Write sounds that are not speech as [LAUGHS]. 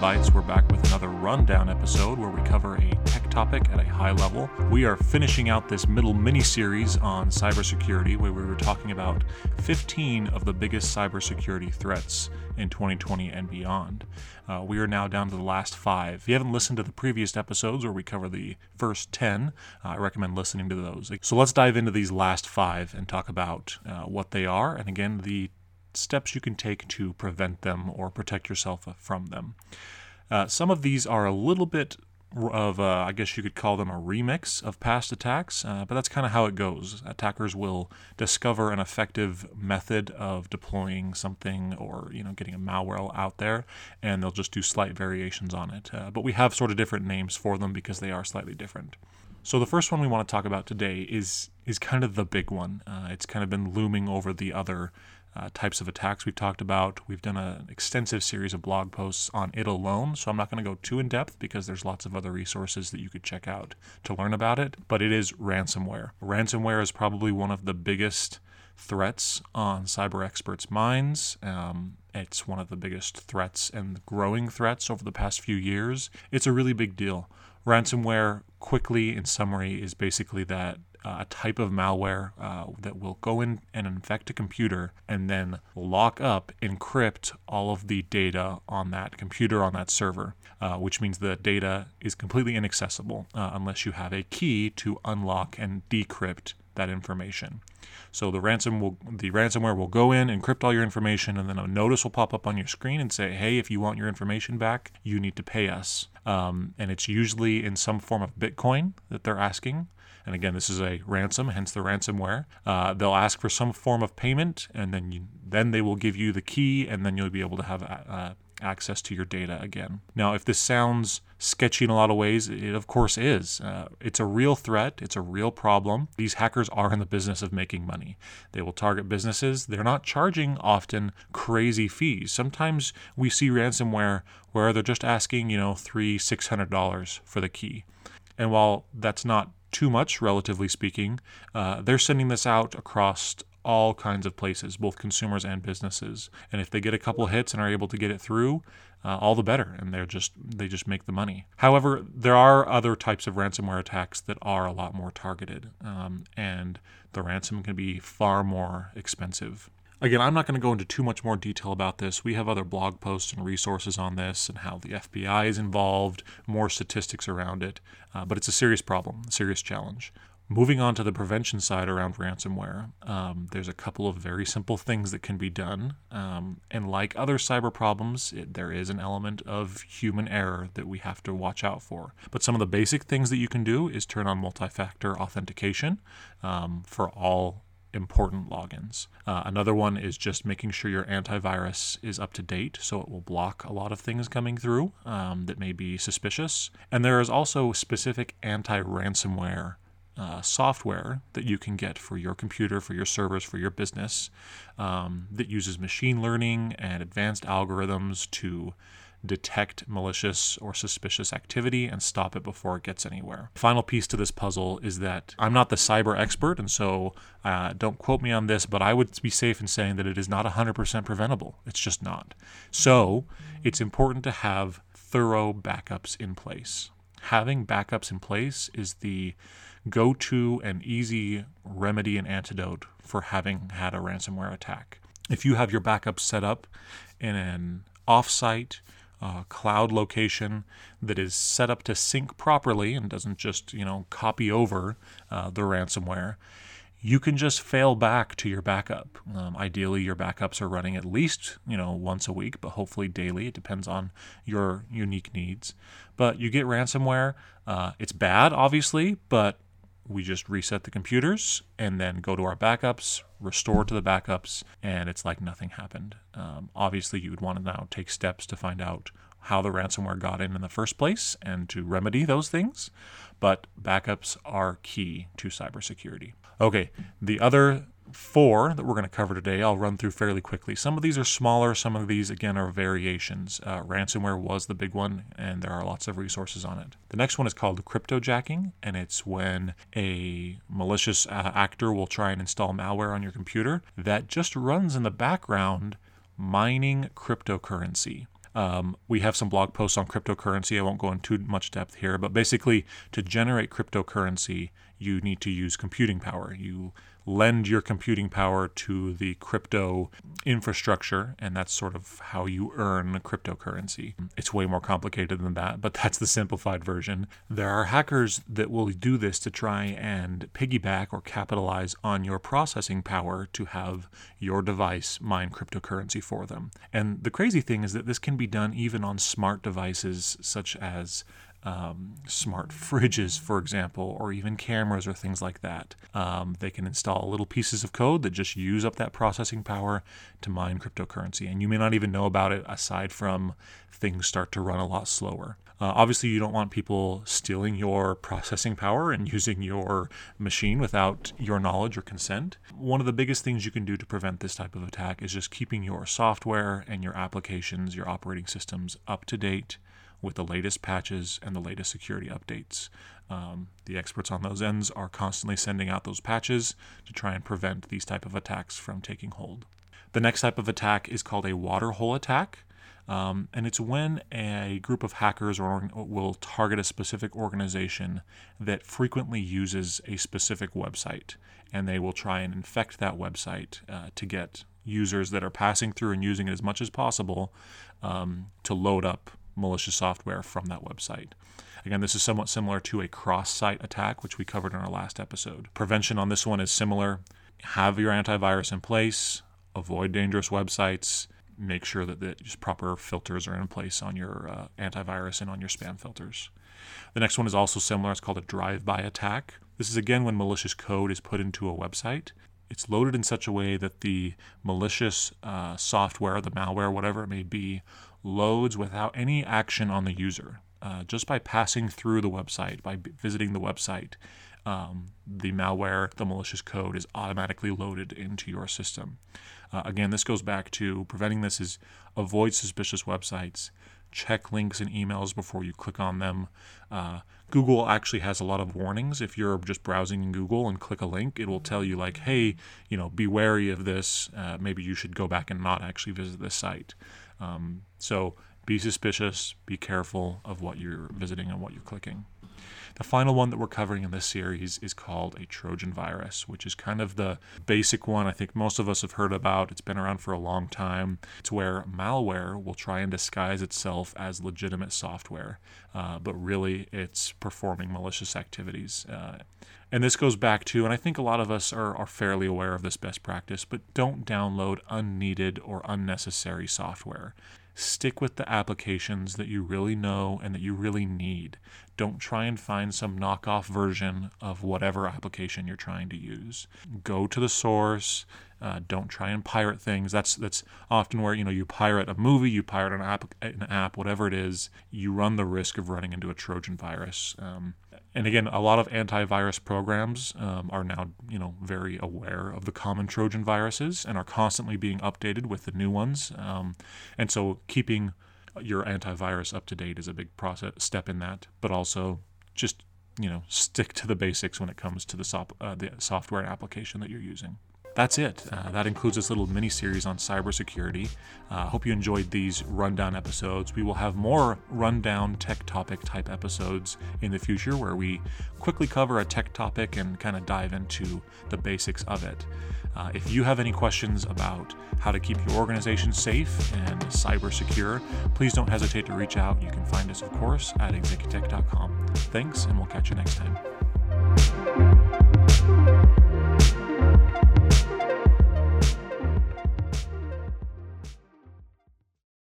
We're back with another rundown episode where we cover a tech topic at a high level. We are finishing out this middle mini series on cybersecurity where we were talking about 15 of the biggest cybersecurity threats in 2020 and beyond. Uh, we are now down to the last five. If you haven't listened to the previous episodes where we cover the first 10, uh, I recommend listening to those. So let's dive into these last five and talk about uh, what they are and again, the steps you can take to prevent them or protect yourself from them. Uh, some of these are a little bit of, uh, I guess you could call them a remix of past attacks, uh, but that's kind of how it goes. Attackers will discover an effective method of deploying something or you know getting a malware out there, and they'll just do slight variations on it. Uh, but we have sort of different names for them because they are slightly different. So the first one we want to talk about today is is kind of the big one. Uh, it's kind of been looming over the other uh, types of attacks we've talked about. We've done an extensive series of blog posts on it alone, so I'm not going to go too in depth because there's lots of other resources that you could check out to learn about it. But it is ransomware. Ransomware is probably one of the biggest threats on cyber experts' minds. Um, it's one of the biggest threats and growing threats over the past few years. It's a really big deal. Ransomware, quickly in summary, is basically that uh, a type of malware uh, that will go in and infect a computer and then lock up, encrypt all of the data on that computer, on that server, uh, which means the data is completely inaccessible uh, unless you have a key to unlock and decrypt that information. So the ransom will the ransomware will go in, encrypt all your information, and then a notice will pop up on your screen and say, "Hey, if you want your information back, you need to pay us." Um, and it's usually in some form of Bitcoin that they're asking. And again, this is a ransom, hence the ransomware. Uh, they'll ask for some form of payment, and then you, then they will give you the key, and then you'll be able to have uh, access to your data again. Now, if this sounds sketchy in a lot of ways, it of course is. Uh, it's a real threat, it's a real problem. These hackers are in the business of making money. They will target businesses. They're not charging often crazy fees. Sometimes we see ransomware where they're just asking, you know, three, six hundred dollars for the key. And while that's not too much, relatively speaking. Uh, they're sending this out across all kinds of places, both consumers and businesses. And if they get a couple hits and are able to get it through, uh, all the better. And they're just they just make the money. However, there are other types of ransomware attacks that are a lot more targeted, um, and the ransom can be far more expensive. Again, I'm not going to go into too much more detail about this. We have other blog posts and resources on this and how the FBI is involved, more statistics around it. Uh, but it's a serious problem, a serious challenge. Moving on to the prevention side around ransomware, um, there's a couple of very simple things that can be done. Um, and like other cyber problems, it, there is an element of human error that we have to watch out for. But some of the basic things that you can do is turn on multi factor authentication um, for all important logins. Uh, another one is just making sure your antivirus is up to date so it will block a lot of things coming through um, that may be suspicious. And there is also specific anti ransomware. Uh, software that you can get for your computer, for your servers, for your business um, that uses machine learning and advanced algorithms to detect malicious or suspicious activity and stop it before it gets anywhere. Final piece to this puzzle is that I'm not the cyber expert, and so uh, don't quote me on this, but I would be safe in saying that it is not 100% preventable. It's just not. So it's important to have thorough backups in place. Having backups in place is the go to and easy remedy and antidote for having had a ransomware attack. If you have your backups set up in an offsite uh, cloud location that is set up to sync properly and doesn't just you know copy over uh, the ransomware you can just fail back to your backup. Um, ideally your backups are running at least you know once a week but hopefully daily. It depends on your unique needs. But you get ransomware uh, it's bad obviously but we just reset the computers and then go to our backups, restore to the backups, and it's like nothing happened. Um, obviously, you would want to now take steps to find out how the ransomware got in in the first place and to remedy those things, but backups are key to cybersecurity. Okay, the other four that we're going to cover today, I'll run through fairly quickly. Some of these are smaller, some of these, again, are variations. Uh, ransomware was the big one, and there are lots of resources on it. The next one is called cryptojacking, and it's when a malicious uh, actor will try and install malware on your computer that just runs in the background mining cryptocurrency. Um, we have some blog posts on cryptocurrency. I won't go into too much depth here, but basically, to generate cryptocurrency, you need to use computing power. You lend your computing power to the crypto infrastructure, and that's sort of how you earn cryptocurrency. It's way more complicated than that, but that's the simplified version. There are hackers that will do this to try and piggyback or capitalize on your processing power to have your device mine cryptocurrency for them. And the crazy thing is that this can be done even on smart devices such as um, smart fridges, for example, or even cameras or things like that. Um, they can install little pieces of code that just use up that processing power to mine cryptocurrency. And you may not even know about it aside from things start to run a lot slower. Uh, obviously, you don't want people stealing your processing power and [LAUGHS] using your machine without your knowledge or consent. One of the biggest things you can do to prevent this type of attack is just keeping your software and your applications, your operating systems up to date with the latest patches and the latest security updates. Um, the experts on those ends are constantly sending out those patches to try and prevent these type of attacks from taking hold. The next type of attack is called a water hole attack. Um, and it's when a group of hackers or, will target a specific organization that frequently uses a specific website, and they will try and infect that website uh, to get users that are passing through and using it as much as possible um, to load up malicious software from that website. Again, this is somewhat similar to a cross site attack, which we covered in our last episode. Prevention on this one is similar. Have your antivirus in place, avoid dangerous websites, make sure that the proper filters are in place on your uh, antivirus and on your spam filters. The next one is also similar. It's called a drive by attack. This is again when malicious code is put into a website. It's loaded in such a way that the malicious uh, software, the malware, whatever it may be, loads without any action on the user. Uh, just by passing through the website, by visiting the website, um, the malware, the malicious code is automatically loaded into your system. Uh, again, this goes back to preventing this is avoid suspicious websites, check links and emails before you click on them. Uh, Google actually has a lot of warnings. If you're just browsing in Google and click a link, it will tell you, like, hey, you know, be wary of this. Uh, maybe you should go back and not actually visit this site. Um, so be suspicious, be careful of what you're visiting and what you're clicking. The final one that we're covering in this series is called a Trojan virus, which is kind of the basic one I think most of us have heard about. It's been around for a long time. It's where malware will try and disguise itself as legitimate software, uh, but really it's performing malicious activities. Uh, and this goes back to, and I think a lot of us are, are fairly aware of this best practice, but don't download unneeded or unnecessary software. Stick with the applications that you really know and that you really need. Don't try and find some knockoff version of whatever application you're trying to use. Go to the source. Uh, don't try and pirate things. That's that's often where you know you pirate a movie, you pirate an app, an app, whatever it is. You run the risk of running into a Trojan virus. Um, and again, a lot of antivirus programs um, are now, you know, very aware of the common Trojan viruses and are constantly being updated with the new ones. Um, and so, keeping your antivirus up to date is a big process step in that. But also, just you know, stick to the basics when it comes to the, sop, uh, the software and application that you're using that's it. Uh, that includes this little mini series on cybersecurity. I uh, hope you enjoyed these rundown episodes. We will have more rundown tech topic type episodes in the future where we quickly cover a tech topic and kind of dive into the basics of it. Uh, if you have any questions about how to keep your organization safe and cyber secure, please don't hesitate to reach out. You can find us, of course, at executech.com. Thanks, and we'll catch you next time.